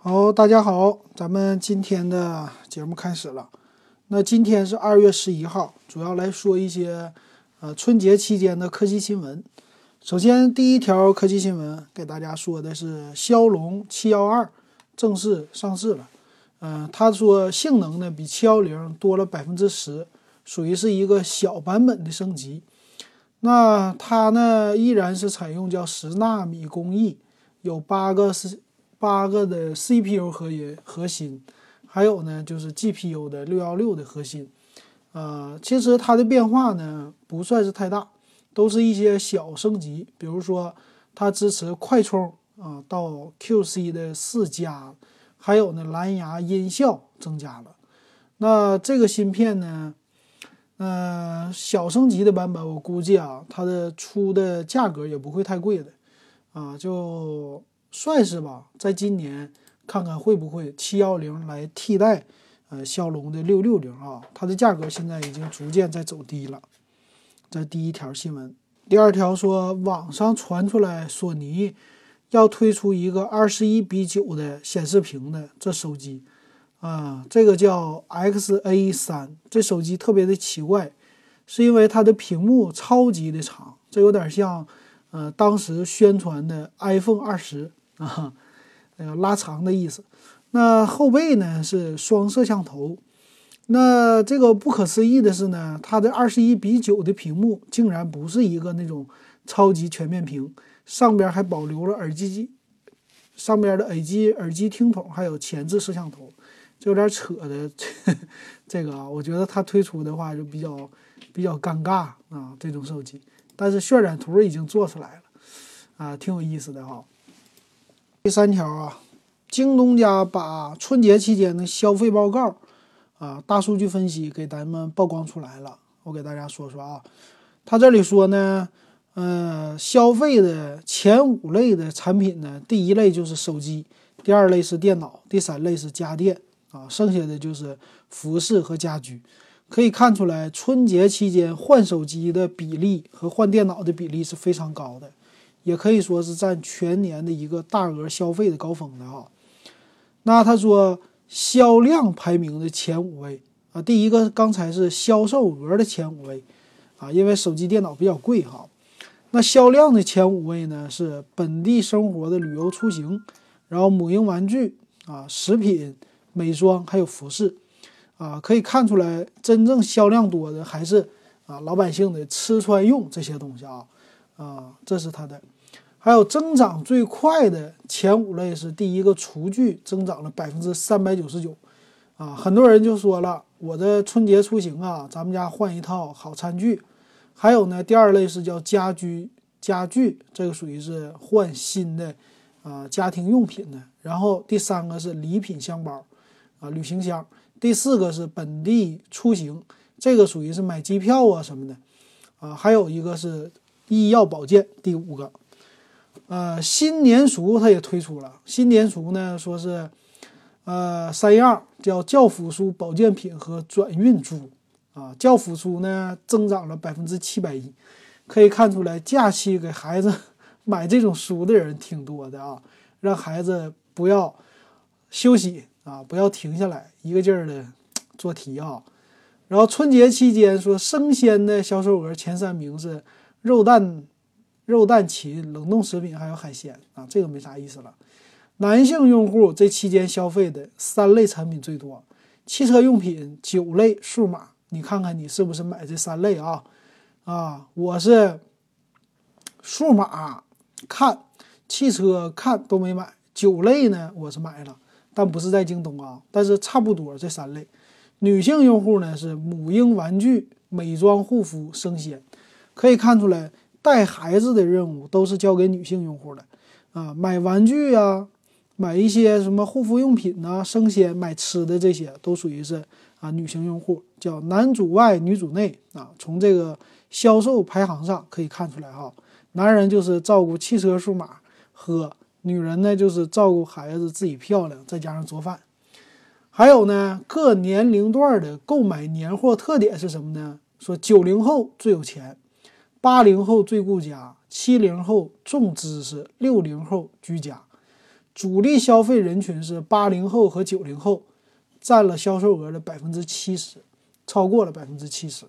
好，大家好，咱们今天的节目开始了。那今天是二月十一号，主要来说一些呃春节期间的科技新闻。首先，第一条科技新闻给大家说的是骁龙七幺二正式上市了。嗯，他说性能呢比七幺零多了百分之十，属于是一个小版本的升级。那它呢依然是采用叫十纳米工艺，有八个是八个的 CPU 核心核心，还有呢就是 GPU 的六幺六的核心。呃，其实它的变化呢不算是太大，都是一些小升级，比如说它支持快充啊，到 QC 的四加。还有呢，蓝牙音效增加了。那这个芯片呢，呃，小升级的版本，我估计啊，它的出的价格也不会太贵的，啊，就算是吧，在今年看看会不会七幺零来替代呃骁龙的六六零啊，它的价格现在已经逐渐在走低了。这第一条新闻。第二条说，网上传出来索尼。要推出一个二十一比九的显示屏的这手机，啊，这个叫 XA 三，这手机特别的奇怪，是因为它的屏幕超级的长，这有点像，呃，当时宣传的 iPhone 二十啊，那个拉长的意思。那后背呢是双摄像头，那这个不可思议的是呢，它的二十一比九的屏幕竟然不是一个那种超级全面屏。上边还保留了耳机机，上边的耳机耳机听筒，还有前置摄像头，这有点扯的。这个啊，我觉得它推出的话就比较比较尴尬啊，这种手机。但是渲染图已经做出来了，啊，挺有意思的哈。第三条啊，京东家把春节期间的消费报告啊大数据分析给咱们曝光出来了，我给大家说说啊，他这里说呢。呃，消费的前五类的产品呢，第一类就是手机，第二类是电脑，第三类是家电啊，剩下的就是服饰和家居。可以看出来，春节期间换手机的比例和换电脑的比例是非常高的，也可以说是占全年的一个大额消费的高峰的哈。那他说销量排名的前五位啊，第一个刚才是销售额的前五位啊，因为手机电脑比较贵哈。那销量的前五位呢？是本地生活的旅游出行，然后母婴玩具啊、食品、美妆还有服饰，啊，可以看出来，真正销量多的还是啊老百姓的吃穿用这些东西啊，啊，这是它的。还有增长最快的前五类是第一个厨具，增长了百分之三百九十九，啊，很多人就说了，我的春节出行啊，咱们家换一套好餐具。还有呢，第二类是叫家居家具，这个属于是换新的啊家庭用品的。然后第三个是礼品箱包，啊旅行箱。第四个是本地出行，这个属于是买机票啊什么的，啊还有一个是医药保健。第五个，呃新年俗它也推出了，新年俗呢说是呃三样，叫教辅书、保健品和转运珠。啊，教辅书呢增长了百分之七百一，可以看出来假期给孩子 买这种书的人挺多的啊，让孩子不要休息啊，不要停下来，一个劲儿的做题啊。然后春节期间说生鲜的销售额前三名是肉蛋、肉蛋禽、冷冻食品还有海鲜啊，这个没啥意思了。男性用户这期间消费的三类产品最多：汽车用品、酒类、数码。你看看你是不是买这三类啊？啊，我是数码看，汽车看都没买，酒类呢我是买了，但不是在京东啊，但是差不多这三类。女性用户呢是母婴玩具、美妆护肤、生鲜，可以看出来带孩子的任务都是交给女性用户的啊，买玩具呀，买一些什么护肤用品呐，生鲜买吃的这些都属于是。啊，女性用户叫男主外女主内啊，从这个销售排行上可以看出来哈，男人就是照顾汽车数码喝，女人呢就是照顾孩子自己漂亮，再加上做饭。还有呢，各年龄段的购买年货特点是什么呢？说九零后最有钱，八零后最顾家，七零后重知识，六零后居家。主力消费人群是八零后和九零后，占了销售额的百分之七十，超过了百分之七十。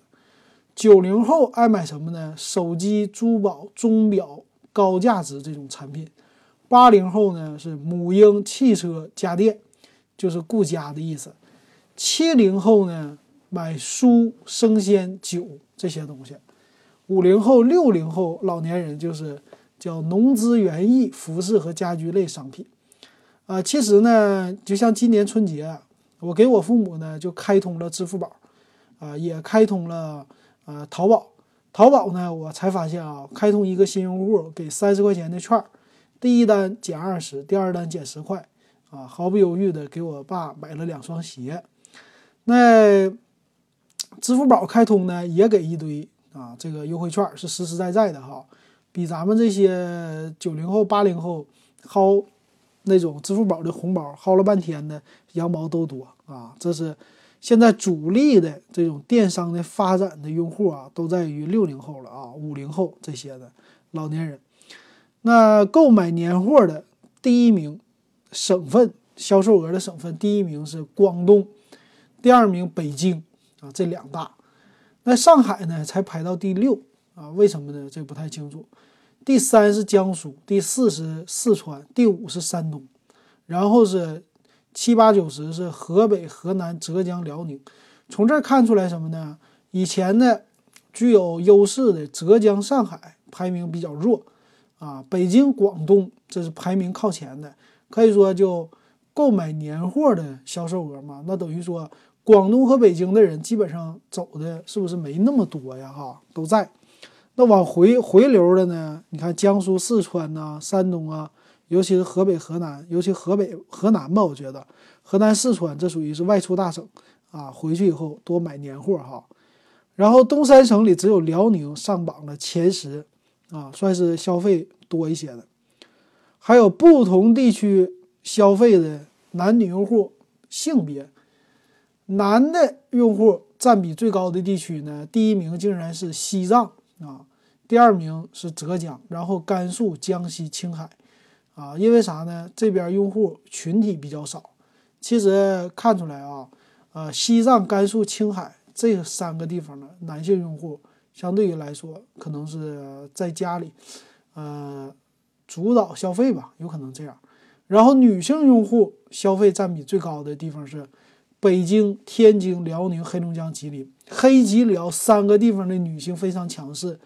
九零后爱买什么呢？手机、珠宝、钟表、高价值这种产品。八零后呢是母婴、汽车、家电，就是顾家的意思。七零后呢买书、生鲜、酒这些东西。五零后、六零后老年人就是叫农资园艺、服饰和家居类商品。啊，其实呢，就像今年春节，我给我父母呢就开通了支付宝，啊，也开通了呃淘宝。淘宝呢，我才发现啊，开通一个新用户给三十块钱的券，第一单减二十，第二单减十块，啊，毫不犹豫的给我爸买了两双鞋。那支付宝开通呢，也给一堆啊，这个优惠券是实实在在的哈，比咱们这些九零后、八零后薅。那种支付宝的红包薅了半天的羊毛都多啊！这是现在主力的这种电商的发展的用户啊，都在于六零后了啊，五零后这些的老年人。那购买年货的第一名省份销售额的省份，第一名是广东，第二名北京啊，这两大。那上海呢，才排到第六啊？为什么呢？这不太清楚。第三是江苏，第四是四川，第五是山东，然后是七八九十是河北、河南、浙江、辽宁。从这儿看出来什么呢？以前呢具有优势的浙江、上海排名比较弱啊，北京、广东这是排名靠前的。可以说，就购买年货的销售额嘛，那等于说广东和北京的人基本上走的是不是没那么多呀？哈，都在。那往回回流的呢？你看江苏、四川呐、山东啊，尤其是河北、河南，尤其河北、河南吧，我觉得河南、四川这属于是外出大省啊。回去以后多买年货哈。然后东三省里只有辽宁上榜了前十啊，算是消费多一些的。还有不同地区消费的男女用户性别，男的用户占比最高的地区呢，第一名竟然是西藏啊。第二名是浙江，然后甘肃、江西、青海，啊，因为啥呢？这边用户群体比较少。其实看出来啊，呃，西藏、甘肃、青海这三个地方的男性用户，相对于来说，可能是在家里，呃，主导消费吧，有可能这样。然后女性用户消费占比最高的地方是北京、天津、辽宁、黑龙江、吉林，黑吉辽三个地方的女性非常强势。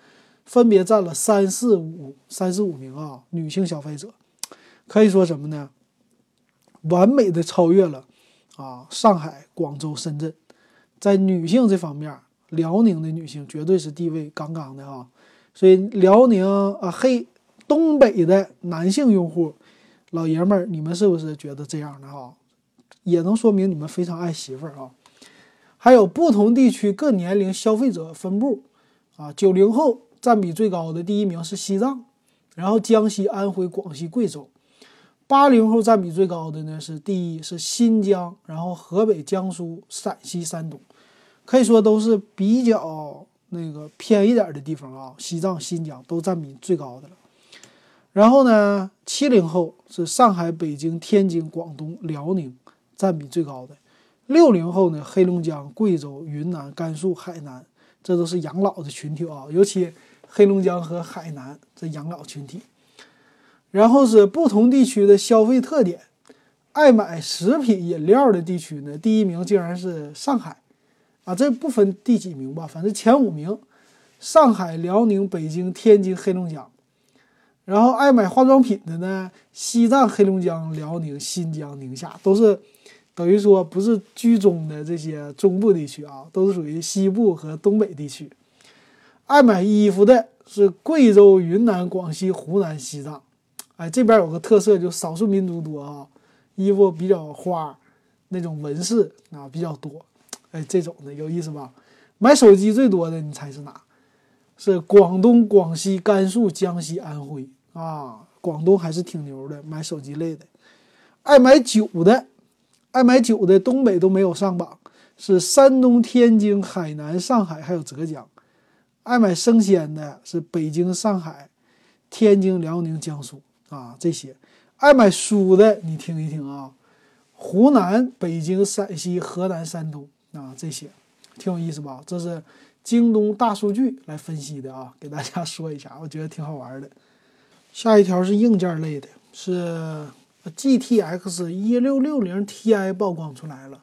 分别占了三四五三四五名啊，女性消费者可以说什么呢？完美的超越了啊，上海、广州、深圳，在女性这方面，辽宁的女性绝对是地位杠杠的啊。所以辽宁啊，黑东北的男性用户，老爷们儿，你们是不是觉得这样的哈？也能说明你们非常爱媳妇儿啊。还有不同地区各年龄消费者分布啊，九零后。占比最高的第一名是西藏，然后江西、安徽、广西、贵州。八零后占比最高的呢是第一是新疆，然后河北、江苏、陕西、山东，可以说都是比较那个偏一点的地方啊。西藏、新疆都占比最高的了。然后呢，七零后是上海、北京、天津、广东、辽宁占比最高的。六零后呢，黑龙江、贵州、云南、甘肃、海南，这都是养老的群体啊，尤其。黑龙江和海南这养老群体，然后是不同地区的消费特点，爱买食品饮料的地区呢，第一名竟然是上海，啊，这不分第几名吧，反正前五名，上海、辽宁、北京、天津、黑龙江。然后爱买化妆品的呢，西藏、黑龙江、辽宁、新疆、宁夏都是，等于说不是居中的这些中部地区啊，都是属于西部和东北地区。爱买衣服的是贵州、云南、广西、湖南、西藏，哎，这边有个特色，就少数民族多啊，衣服比较花，那种纹饰啊比较多，哎，这种的有意思吧？买手机最多的，你猜是哪？是广东、广西、甘肃、江西、安徽啊，广东还是挺牛的，买手机类的。爱买酒的，爱买酒的东北都没有上榜，是山东、天津、海南、上海还有浙江。爱买生鲜的是北京、上海、天津、辽宁、江苏啊，这些；爱买书的，你听一听啊，湖南、北京、陕西、河南、山东啊，这些挺有意思吧？这是京东大数据来分析的啊，给大家说一下，我觉得挺好玩的。下一条是硬件类的，是 GTX 一六六零 Ti 曝光出来了。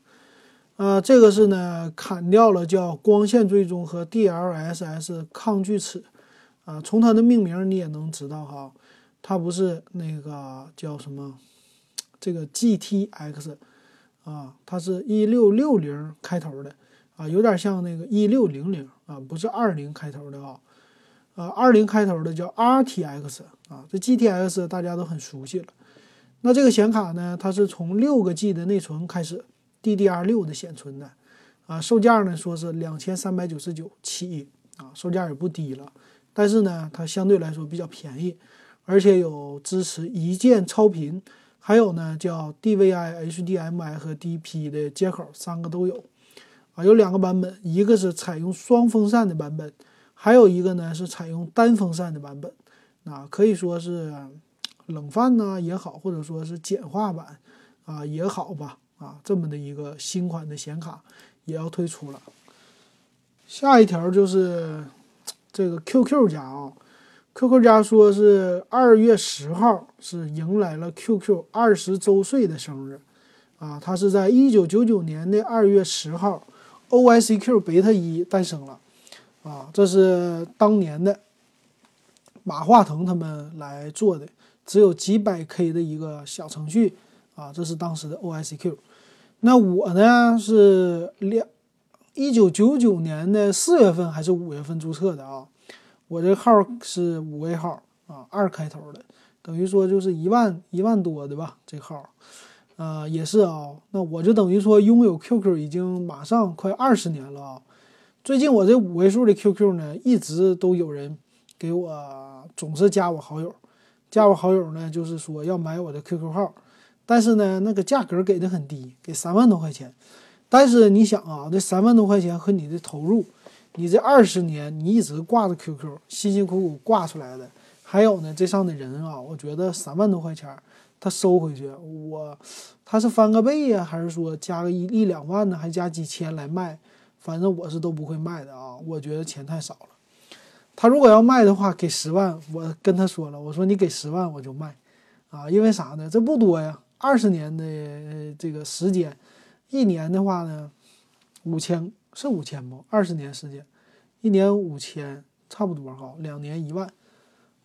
呃，这个是呢，砍掉了叫光线追踪和 DLSS 抗锯齿，啊，从它的命名你也能知道哈，它不是那个叫什么，这个 GTX，啊，它是一六六零开头的，啊，有点像那个一六零零啊，不是二零开头的啊，呃，二零开头的叫 RTX，啊，这 GTX 大家都很熟悉了，那这个显卡呢，它是从六个 G 的内存开始。DDR 六的显存的，啊，售价呢说是两千三百九十九起，啊，售价也不低了。但是呢，它相对来说比较便宜，而且有支持一键超频，还有呢叫 DVI、HDMI 和 DP 的接口，三个都有。啊，有两个版本，一个是采用双风扇的版本，还有一个呢是采用单风扇的版本。啊，可以说是冷饭呢也好，或者说是简化版啊也好吧。啊，这么的一个新款的显卡也要推出了。下一条就是这个 QQ 家啊，QQ 家说是二月十号是迎来了 QQ 二十周岁的生日啊，它是在一九九九年的二月十号，OICQ 贝塔一诞生了啊，这是当年的马化腾他们来做的，只有几百 K 的一个小程序啊，这是当时的 OICQ。那我呢是两一九九九年的四月份还是五月份注册的啊？我这号是五位号啊，二开头的，等于说就是一万一万多的吧。这号，呃，也是啊。那我就等于说拥有 QQ 已经马上快二十年了啊。最近我这五位数的 QQ 呢，一直都有人给我总是加我好友，加我好友呢，就是说要买我的 QQ 号。但是呢，那个价格给的很低，给三万多块钱。但是你想啊，这三万多块钱和你的投入，你这二十年你一直挂着 QQ，辛辛苦苦挂出来的，还有呢，这上的人啊，我觉得三万多块钱他收回去，我他是翻个倍呀，还是说加个一一两万呢，还加几千来卖？反正我是都不会卖的啊，我觉得钱太少了。他如果要卖的话，给十万，我跟他说了，我说你给十万我就卖，啊，因为啥呢？这不多呀。二十年的这个时间，一年的话呢，五千是五千不？二十年时间，一年五千，差不多哈。两年一万，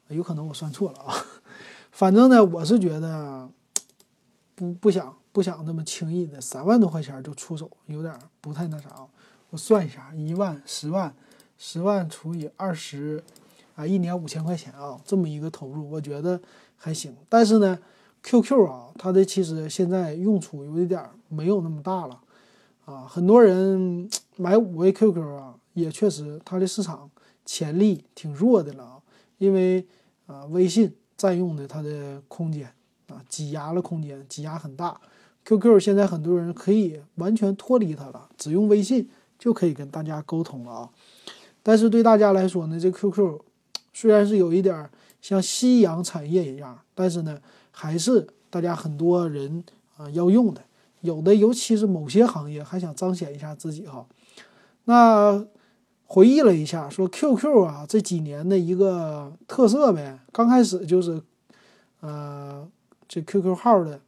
有可能我算错了啊。反正呢，我是觉得不不想不想那么轻易的三万多块钱就出手，有点不太那啥啊。我算一下，一万、十万、十万除以二十，啊，一年五千块钱啊，这么一个投入，我觉得还行。但是呢。QQ 啊，它的其实现在用处有一点没有那么大了，啊，很多人买五位 QQ 啊，也确实它的市场潜力挺弱的了啊，因为啊，微信占用的它的空间啊，挤压了空间，挤压很大。QQ 现在很多人可以完全脱离它了，只用微信就可以跟大家沟通了啊。但是对大家来说呢，这 QQ 虽然是有一点像夕阳产业一样，但是呢。还是大家很多人啊要用的，有的尤其是某些行业还想彰显一下自己哈。那回忆了一下，说 QQ 啊这几年的一个特色呗，刚开始就是，呃，这 QQ 号的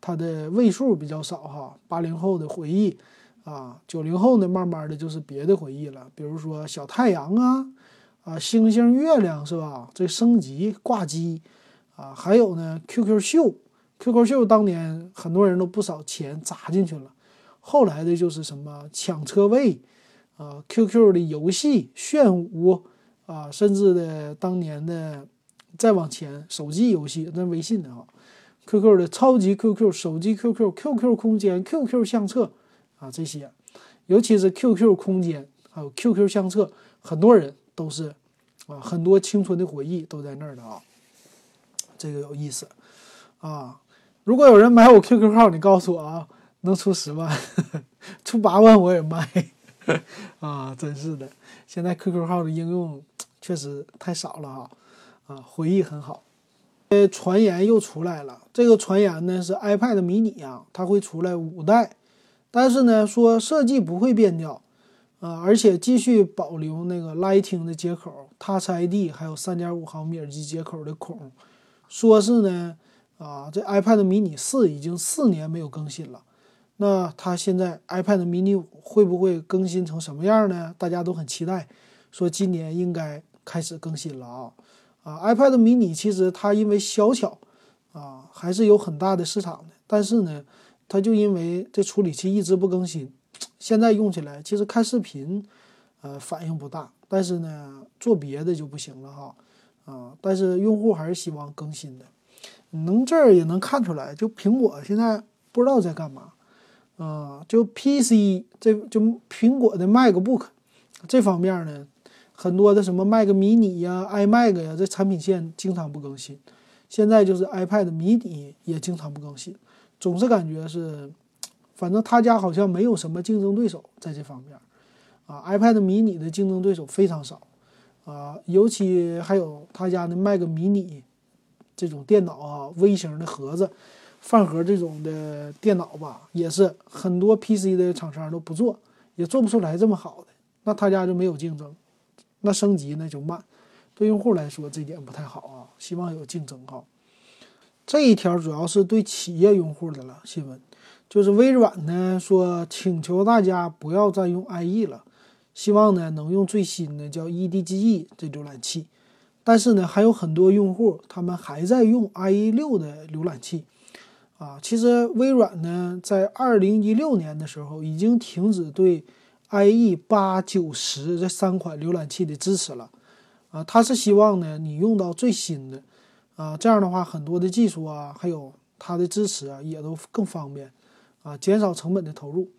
它的位数比较少哈。八零后的回忆啊，九零后呢慢慢的就是别的回忆了，比如说小太阳啊，啊星星月亮是吧？这升级挂机。啊，还有呢，QQ 秀，QQ 秀当年很多人都不少钱砸进去了。后来的就是什么抢车位，啊，QQ 的游戏炫舞，啊，甚至的当年的再往前，手机游戏那微信的啊，QQ 的超级 QQ 手机 QQ，QQ 空间，QQ 相册，啊，这些，尤其是 QQ 空间还有 QQ 相册，很多人都是啊，很多青春的回忆都在那儿的啊。这个有意思，啊！如果有人买我 QQ 号，你告诉我啊，能出十万，出八万我也卖，啊！真是的，现在 QQ 号的应用确实太少了啊，啊！回忆很好。传言又出来了，这个传言呢是 iPad mini 啊，它会出来五代，但是呢说设计不会变掉，啊，而且继续保留那个 Lighting 的接口、Touch ID 还有3.5毫米耳机接口的孔，说是呢，啊，这 iPad mini 四已经四年没有更新了，那它现在 iPad mini 会不会更新成什么样呢？大家都很期待，说今年应该开始更新了啊。啊，iPad mini 其实它因为小巧，啊，还是有很大的市场的。但是呢，它就因为这处理器一直不更新，现在用起来其实看视频，呃，反应不大。但是呢，做别的就不行了哈。啊，但是用户还是希望更新的。能这儿也能看出来，就苹果现在不知道在干嘛。啊，就 PC 这就苹果的 MacBook 这方面呢。很多的什么 Mac mini 呀、iMac 呀，这产品线经常不更新。现在就是 iPad mini 也经常不更新，总是感觉是，反正他家好像没有什么竞争对手在这方面。啊，iPad mini 的竞争对手非常少。啊，尤其还有他家的 Mac mini 这种电脑啊，微型的盒子、饭盒这种的电脑吧，也是很多 PC 的厂商都不做，也做不出来这么好的。那他家就没有竞争。那升级那就慢，对用户来说这点不太好啊。希望有竞争哈。这一条主要是对企业用户的了新闻，就是微软呢说请求大家不要再用 IE 了，希望呢能用最新的叫 EDGE 这浏览器。但是呢还有很多用户他们还在用 IE 六的浏览器啊。其实微软呢在二零一六年的时候已经停止对。IE 八九十这三款浏览器的支持了，啊，他是希望呢你用到最新的，啊，这样的话很多的技术啊，还有它的支持啊，也都更方便，啊，减少成本的投入。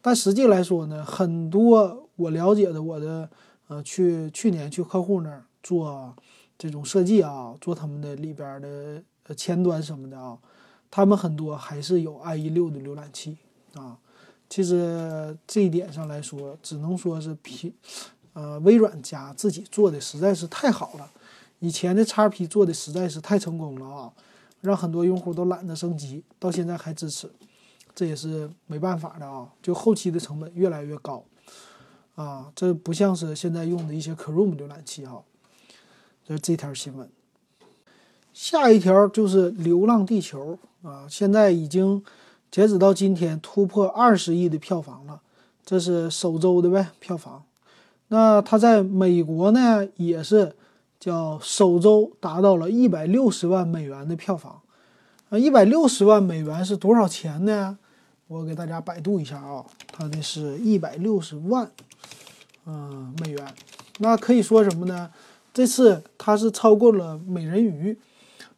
但实际来说呢，很多我了解的，我的呃去去年去客户那儿做这种设计啊，做他们的里边的呃前端什么的啊，他们很多还是有 IE 六的浏览器啊。其实这一点上来说，只能说是苹，呃，微软家自己做的实在是太好了。以前的 x P 做的实在是太成功了啊，让很多用户都懒得升级，到现在还支持，这也是没办法的啊。就后期的成本越来越高，啊，这不像是现在用的一些 Chrome 浏览器哈。这是这条新闻。下一条就是《流浪地球》啊，现在已经。截止到今天，突破二十亿的票房了，这是首周的呗票房。那它在美国呢，也是叫首周达到了一百六十万美元的票房。啊，一百六十万美元是多少钱呢？我给大家百度一下啊，它的是一百六十万，嗯，美元。那可以说什么呢？这次它是超过了美人鱼。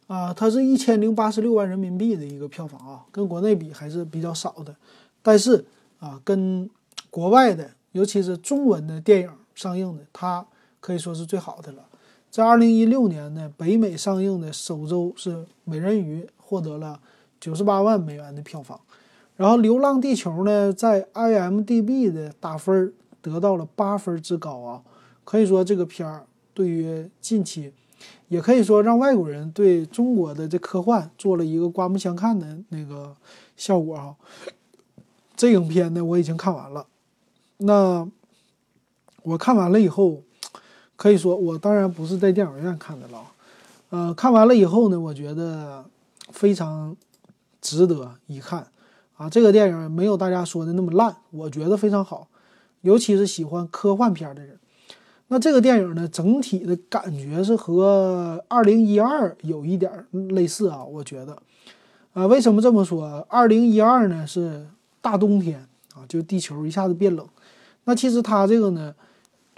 啊，它是一千零八十六万人民币的一个票房啊，跟国内比还是比较少的。但是啊，跟国外的，尤其是中文的电影上映的，它可以说是最好的了。在二零一六年呢，北美上映的首周是《美人鱼》，获得了九十八万美元的票房。然后《流浪地球》呢，在 IMDB 的打分得到了八分之高啊，可以说这个片儿对于近期。也可以说让外国人对中国的这科幻做了一个刮目相看的那个效果哈。这影片呢我已经看完了，那我看完了以后，可以说我当然不是在电影院看的了，呃，看完了以后呢，我觉得非常值得一看啊。这个电影没有大家说的那么烂，我觉得非常好，尤其是喜欢科幻片的人。那这个电影呢，整体的感觉是和二零一二有一点类似啊，我觉得，啊，为什么这么说？二零一二呢是大冬天啊，就地球一下子变冷。那其实它这个呢，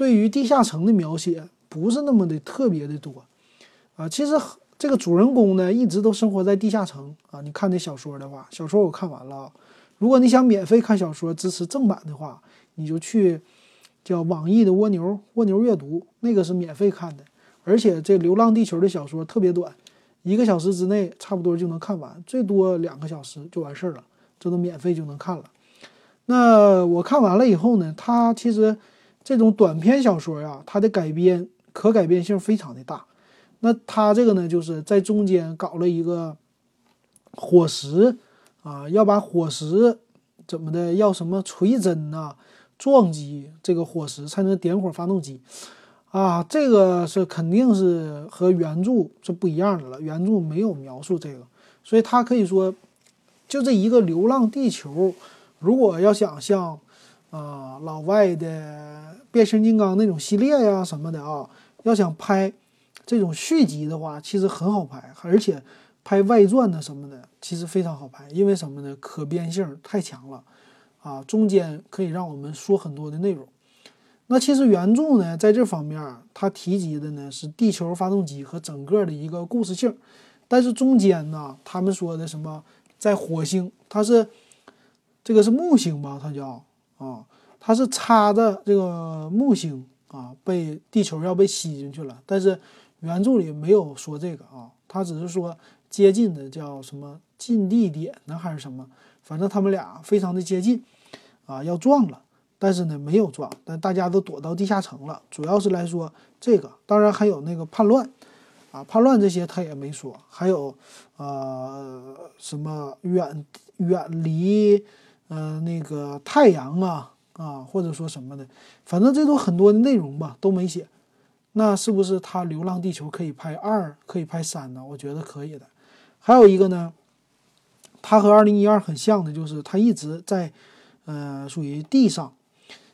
对于地下城的描写不是那么的特别的多啊。其实这个主人公呢，一直都生活在地下城啊。你看那小说的话，小说我看完了。如果你想免费看小说，支持正版的话，你就去。叫网易的蜗牛蜗牛阅读，那个是免费看的，而且这《流浪地球》的小说特别短，一个小时之内差不多就能看完，最多两个小时就完事儿了，这都免费就能看了。那我看完了以后呢，它其实这种短篇小说呀，它的改编可改编性非常的大。那他这个呢，就是在中间搞了一个火石啊，要把火石怎么的，要什么锤针呐，撞击这个火石才能点火发动机啊。这个是肯定是和原著是不一样的了，原著没有描述这个，所以他可以说，就这一个《流浪地球》，如果要想像啊老外的变形金刚那种系列呀什么的啊，要想拍。这种续集的话，其实很好拍，而且拍外传的什么的，其实非常好拍，因为什么呢？可编性太强了，啊，中间可以让我们说很多的内容。那其实原著呢，在这方面，它提及的呢是地球发动机和整个的一个故事性，但是中间呢，他们说的什么，在火星，它是这个是木星吧？它叫啊，它是插着这个木星啊，被地球要被吸进去了，但是。原著里没有说这个啊，他只是说接近的叫什么近地点呢，还是什么？反正他们俩非常的接近，啊，要撞了，但是呢没有撞，但大家都躲到地下城了。主要是来说这个，当然还有那个叛乱，啊，叛乱这些他也没说，还有呃什么远远离呃那个太阳啊啊，或者说什么的，反正这都很多的内容吧，都没写。那是不是他《流浪地球》可以拍二，可以拍三呢？我觉得可以的。还有一个呢，它和《二零一二》很像的，就是它一直在，呃，属于地上。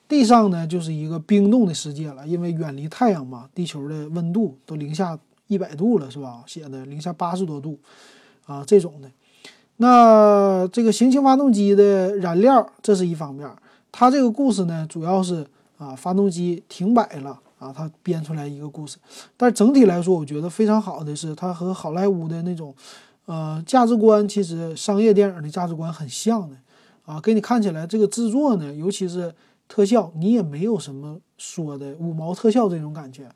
地上呢，就是一个冰冻的世界了，因为远离太阳嘛，地球的温度都零下一百度了，是吧？写的零下八十多度，啊，这种的。那这个行星发动机的燃料，这是一方面。它这个故事呢，主要是啊，发动机停摆了。啊，它编出来一个故事，但整体来说，我觉得非常好的是，它和好莱坞的那种，呃，价值观，其实商业电影的价值观很像的，啊，给你看起来这个制作呢，尤其是特效，你也没有什么说的五毛特效这种感觉，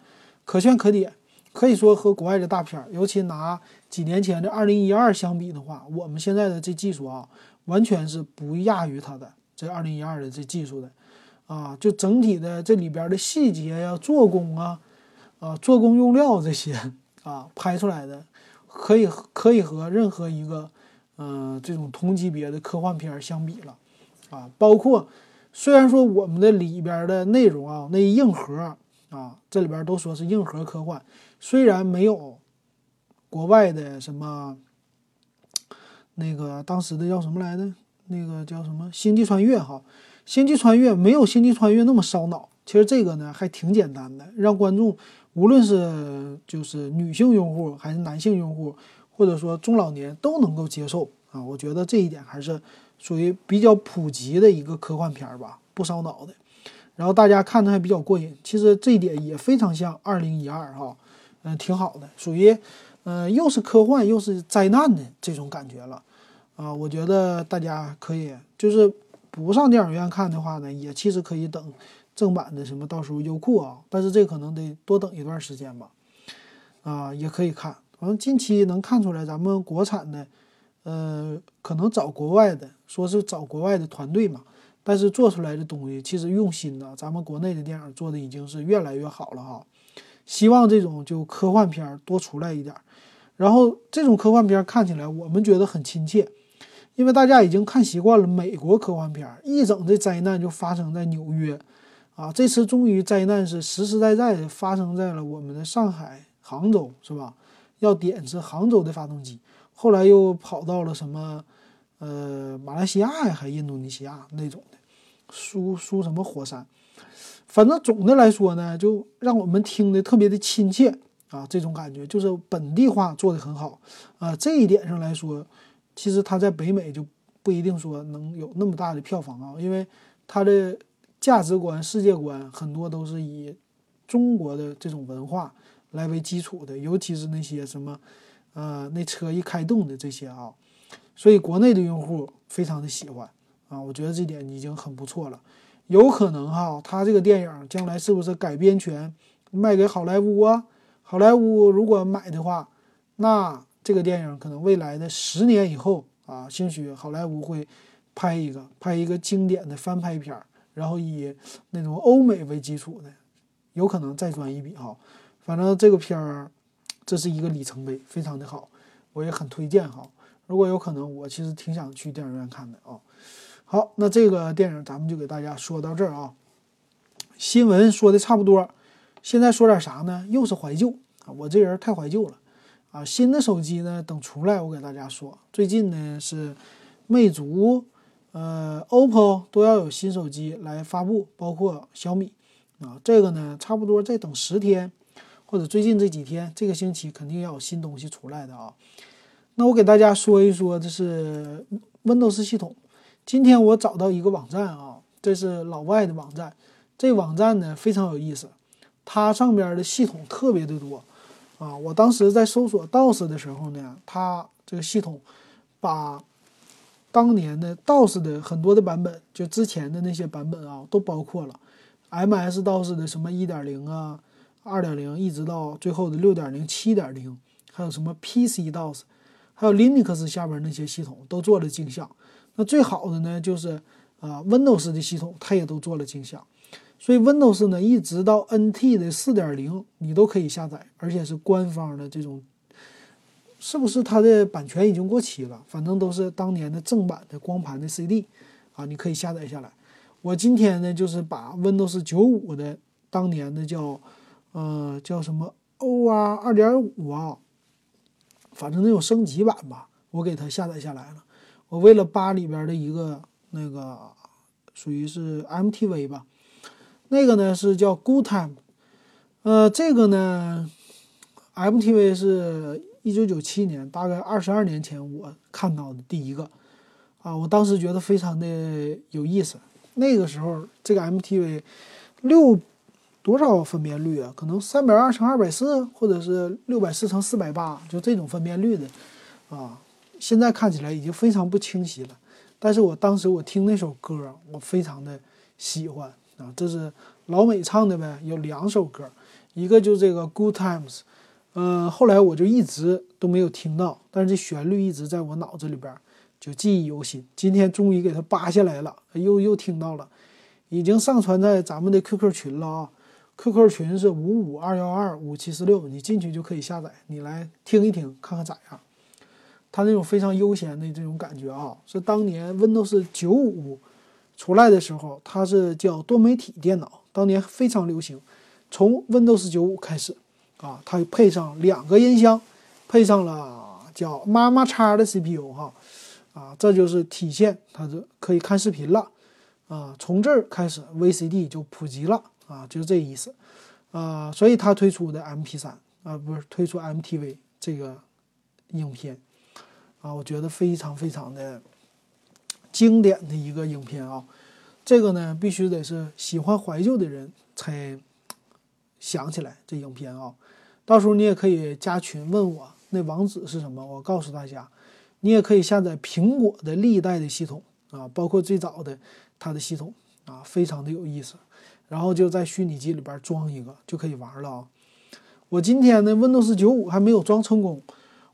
可圈可点，可以说和国外的大片，尤其拿几年前的《二零一二》相比的话，我们现在的这技术啊，完全是不亚于它的这《二零一二》的这技术的。啊，就整体的这里边的细节呀、做工啊、啊做工用料这些 啊，拍出来的可以可以和任何一个嗯这种同级别的科幻片相比了啊。包括虽然说我们的里边的内容啊，那硬核啊，这里边都说是硬核科幻，虽然没有国外的什么那个当时的叫什么来着，那个叫什么《星际穿越》哈。星际穿越没有星际穿越那么烧脑，其实这个呢还挺简单的，让观众无论是就是女性用户还是男性用户，或者说中老年都能够接受啊。我觉得这一点还是属于比较普及的一个科幻片吧，不烧脑的，然后大家看的还比较过瘾。其实这一点也非常像二零一二哈，嗯，挺好的，属于嗯又是科幻又是灾难的这种感觉了啊。我觉得大家可以就是。不上电影院看的话呢，也其实可以等正版的什么，到时候优酷啊，但是这可能得多等一段时间吧。啊，也可以看。反正近期能看出来，咱们国产的，呃，可能找国外的，说是找国外的团队嘛，但是做出来的东西其实用心的，咱们国内的电影做的已经是越来越好了哈。希望这种就科幻片多出来一点，然后这种科幻片看起来我们觉得很亲切。因为大家已经看习惯了美国科幻片，一整这灾难就发生在纽约，啊，这次终于灾难是实实在在的发生在了我们的上海、杭州，是吧？要点是杭州的发动机，后来又跑到了什么，呃，马来西亚呀，还印度尼西亚那种的，苏苏什么火山，反正总的来说呢，就让我们听的特别的亲切啊，这种感觉就是本地化做的很好啊，这一点上来说。其实它在北美就不一定说能有那么大的票房啊，因为它的价值观、世界观很多都是以中国的这种文化来为基础的，尤其是那些什么，呃，那车一开动的这些啊，所以国内的用户非常的喜欢啊，我觉得这点已经很不错了。有可能哈，他这个电影将来是不是改编权卖给好莱坞啊？好莱坞如果买的话，那。这个电影可能未来的十年以后啊，兴许好莱坞会拍一个拍一个经典的翻拍片儿，然后以那种欧美为基础的，有可能再赚一笔哈。反正这个片儿，这是一个里程碑，非常的好，我也很推荐哈。如果有可能，我其实挺想去电影院看的啊。好，那这个电影咱们就给大家说到这儿啊。新闻说的差不多，现在说点啥呢？又是怀旧啊！我这人太怀旧了啊！新的手机呢，等出来我给大家说。最近呢是魅族、呃、OPPO 都要有新手机来发布，包括小米啊。这个呢，差不多再等十天，或者最近这几天，这个星期肯定要有新东西出来的啊。那我给大家说一说，这是 Windows 系统。今天我找到一个网站啊，这是老外的网站。这网站呢非常有意思，它上边的系统特别的多啊。我当时在搜索 DOS 的时候呢，它这个系统把当年的 DOS 的很多的版本，就之前的那些版本啊，都包括了。MS DOS 的什么1.0啊、2.0，一直到最后的6.0、7.0，还有什么 PC DOS。还有 Linux 下边那些系统都做了镜像，那最好的呢就是啊 Windows 的系统，它也都做了镜像，所以 Windows 呢一直到 NT 的4.0你都可以下载，而且是官方的这种，是不是它的版权已经过期了？反正都是当年的正版的光盘的 CD 啊，你可以下载下来。我今天呢就是把 Windows 95的当年的叫呃叫什么 OR 2.5啊。反正那种升级版吧，我给它下载下来了。我为了扒里边的一个那个，属于是 MTV 吧，那个呢是叫 Good Time，呃，这个呢，MTV 是一九九七年，大概二十二年前我看到的第一个，啊，我当时觉得非常的有意思。那个时候这个 MTV 六。多少分辨率啊？可能三百二乘二百四，或者是六百四乘四百八，就这种分辨率的，啊，现在看起来已经非常不清晰了。但是我当时我听那首歌，我非常的喜欢啊，这是老美唱的呗。有两首歌，一个就这个 Good Times，呃，后来我就一直都没有听到，但是这旋律一直在我脑子里边就记忆犹新。今天终于给它扒下来了，又又听到了，已经上传在咱们的 QQ 群了啊。QQ 群是五五二幺二五七四六，你进去就可以下载，你来听一听，看看咋样。它那种非常悠闲的这种感觉啊，是当年 Windows 九五出来的时候，它是叫多媒体电脑，当年非常流行。从 Windows 九五开始啊，它配上两个音箱，配上了叫妈妈叉的 CPU 哈，啊，这就是体现它是可以看视频了啊。从这儿开始，VCD 就普及了。啊，就是这意思，啊，所以他推出的 MP3 啊，不是推出 MTV 这个影片，啊，我觉得非常非常的经典的一个影片啊，这个呢必须得是喜欢怀旧的人才想起来这影片啊，到时候你也可以加群问我那网址是什么，我告诉大家，你也可以下载苹果的历代的系统啊，包括最早的它的系统啊，非常的有意思。然后就在虚拟机里边装一个就可以玩了啊！我今天呢，Windows 九五还没有装成功，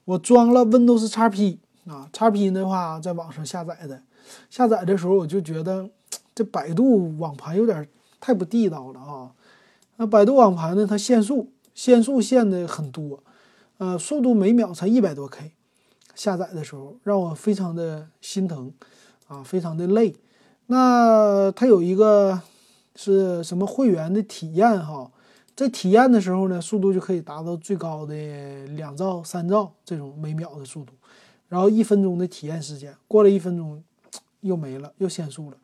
我装了 Windows XP 啊，XP 的话在网上下载的，下载的时候我就觉得这百度网盘有点太不地道了啊！那百度网盘呢，它限速，限速限的很多，呃，速度每秒才一百多 K，下载的时候让我非常的心疼啊，非常的累。那它有一个。是什么会员的体验哈？在体验的时候呢，速度就可以达到最高的两兆、三兆这种每秒的速度，然后一分钟的体验时间，过了一分钟又没了，又限速了。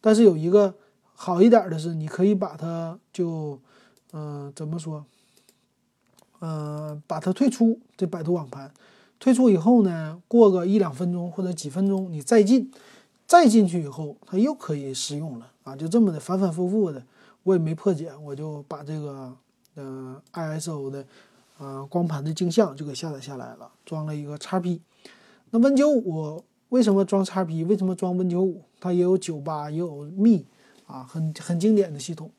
但是有一个好一点的是，你可以把它就，嗯，怎么说？嗯，把它退出这百度网盘，退出以后呢，过个一两分钟或者几分钟，你再进。再进去以后，它又可以使用了啊！就这么的反反复复的，我也没破解，我就把这个呃 ISO 的呃光盘的镜像就给下载下来了，装了一个 XP。那 Win95 为什么装 XP？为什么装 Win95？它也有98，也有 Me 啊，很很经典的系统。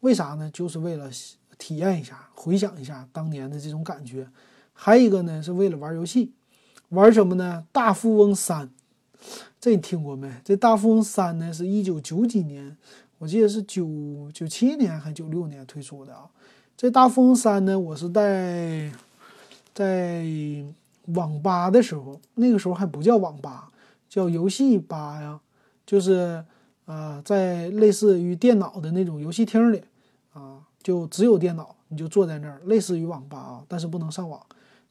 为啥呢？就是为了体验一下，回想一下当年的这种感觉。还有一个呢，是为了玩游戏，玩什么呢？大富翁三。这你听过没？这大富翁三呢，是一九九几年，我记得是九九七年还是九六年推出的啊。这大富翁三呢，我是在在网吧的时候，那个时候还不叫网吧，叫游戏吧呀，就是呃，在类似于电脑的那种游戏厅里啊，就只有电脑，你就坐在那儿，类似于网吧啊，但是不能上网。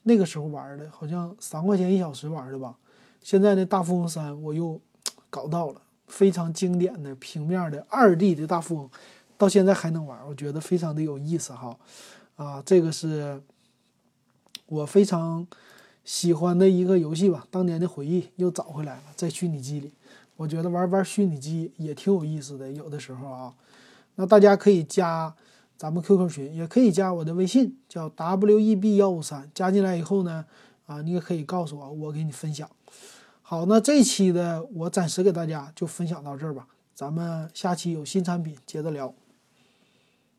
那个时候玩的，好像三块钱一小时玩的吧。现在的大富翁三我又搞到了，非常经典的平面的二 D 的大富翁，到现在还能玩，我觉得非常的有意思哈。啊，这个是我非常喜欢的一个游戏吧，当年的回忆又找回来了，在虚拟机里，我觉得玩玩虚拟机也挺有意思的，有的时候啊，那大家可以加咱们 QQ 群，也可以加我的微信，叫 WEB 幺五三，加进来以后呢，啊，你也可以告诉我，我给你分享。好，那这一期的我暂时给大家就分享到这儿吧，咱们下期有新产品接着聊。